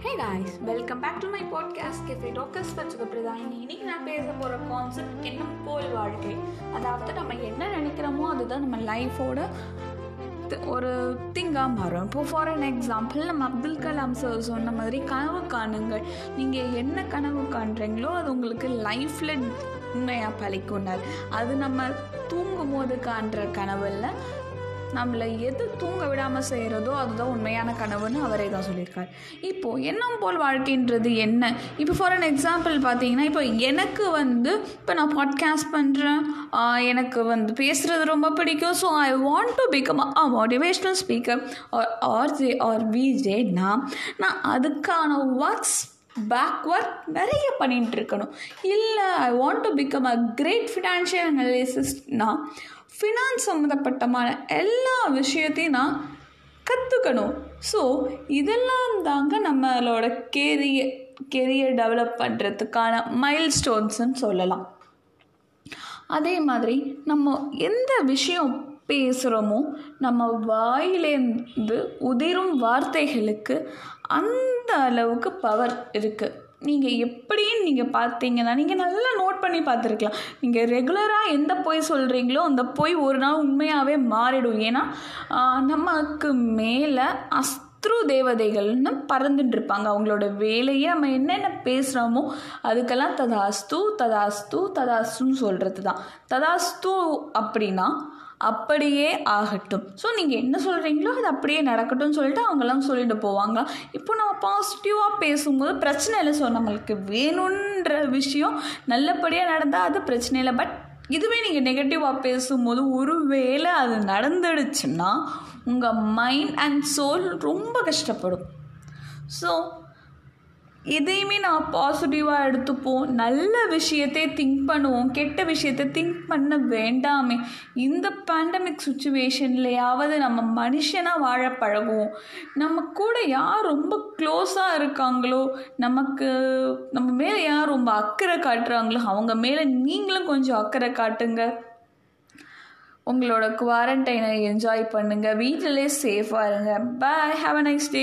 Hey guys welcome back to my podcast cafe talks வச்சுக்க பிரதாயினி இன்னைக்கு நான் பேச போகிற கான்செப்ட் என்ன போல் வாழ்க்கை. அதாவது நம்ம என்ன நினைக்கிறோமோ அதுதான் நம்ம லைஃபோட ஒரு திங்காக மாறும் இப்போ ஃபார் அன் எக்ஸாம்பிள் நம்ம அப்துல் கலாம் சார் சொன்ன மாதிரி கனவு காணுங்கள். நீங்கள் என்ன கனவு காண்றீங்களோ அது உங்களுக்கு லைஃப்பில் உண்மையாக பழிக்குனார் அது நம்ம தூங்கும் போது காண்ற கனவில் நம்மளை எது தூங்க விடாமல் செய்கிறதோ அதுதான் உண்மையான கனவுன்னு அவரே தான் சொல்லியிருக்கார். இப்போது எண்ணம் போல் வாழ்க்கைன்றது என்ன? இப்போ ஃபார் அன் எக்ஸாம்பிள் பார்த்தீங்கன்னா இப்போ எனக்கு வந்து இப்போ நான் பாட்காஸ்ட் பண்ணுறேன் எனக்கு வந்து பேசுகிறது ரொம்ப பிடிக்கும். So I want to become a motivational speaker or R J or விஜேனா நான் அதுக்கான ஒர்க்ஸ் பேக்வர்ட் நிறைய பண்ணிகிட்டு இருக்கணும் இல்லை I want to become a great financial அனலிசிஸ்ட்னா finance சம்மந்தப்பட்டமான எல்லா விஷயத்தையும் நான் கற்றுக்கணும் ஸோ இதெல்லாம் தாங்க நம்மளோட கேரியர் கெரியர் டெவலப் பண்ணுறதுக்கான மைல் ஸ்டோன்ஸ்ன்னு சொல்லலாம். அதே மாதிரி நம்ம எந்த விஷயம் பேசுகிறோமோ நம்ம வாயிலேருந்து உதிரும் வார்த்தைகளுக்கு அந்த அளவுக்கு பவர் இருக்குது நீங்கள் எப்படின்னு நீங்கள் பார்த்தீங்கன்னா நீங்கள் நல்லா நோட் பண்ணி பார்த்துருக்கலாம். நீங்கள் ரெகுலராக எந்த பொய் சொல்கிறீங்களோ அந்த பொய் ஒரு நாள் உண்மையாகவே மாறிடும். ஏன்னா நமக்கு மேலே அஸ்த்ரு தேவதைகள்னு பறந்துட்டு இருப்பாங்க. அவங்களோட வேலையை நம்ம என்னென்ன பேசுகிறோமோ அதுக்கெல்லாம் ததாஸ்து ததாஸ்து ததாஸ்துன்னு சொல்கிறது தான் ததாஸ்து அப்படின்னா அப்படியே ஆகட்டும். ஸோ நீங்கள் என்ன சொல்கிறீங்களோ அது அப்படியே நடக்கட்டும்னு சொல்லிட்டு அவங்கெல்லாம் சொல்லிட்டு போவாங்க. இப்போ நம்ம பாசிட்டிவாக பேசும்போது பிரச்சனை இல்லை ஸோ நம்மளுக்கு வேணுன்ற விஷயம் நல்லபடியாக நடந்தால் அது பிரச்சனை இல்லை. பட் இதுவே நீங்கள் நெகட்டிவாக பேசும்போது ஒரு வேளை அது நடந்துடுச்சுன்னா உங்கள் மைண்ட் அண்ட் சோல் ரொம்ப கஷ்டப்படும். ஸோ எதையுமே நான் பாசிட்டிவாக எடுத்துப்போம் நல்ல விஷயத்தை திங்க் பண்ணுவோம். கெட்ட விஷயத்தை திங்க் பண்ண வேண்டாமே. இந்த பேண்டமிக் சுச்சுவேஷன்லையாவது நம்ம மனுஷனாக வாழ பழகுவோம். நம்ம கூட யார் ரொம்ப க்ளோஸாக இருக்காங்களோ நமக்கு நம்ம மேலே யார் ரொம்ப அக்கறை காட்டுறாங்களோ அவங்க மேலே நீங்களும் கொஞ்சம் அக்கறை காட்டுங்க. உங்களோட குவாரண்டைனை என்ஜாய் பண்ணுங்கள் வீட்டிலே சேஃபாக இருங்க. பாய் ஹாவ் அ நைஸ் டே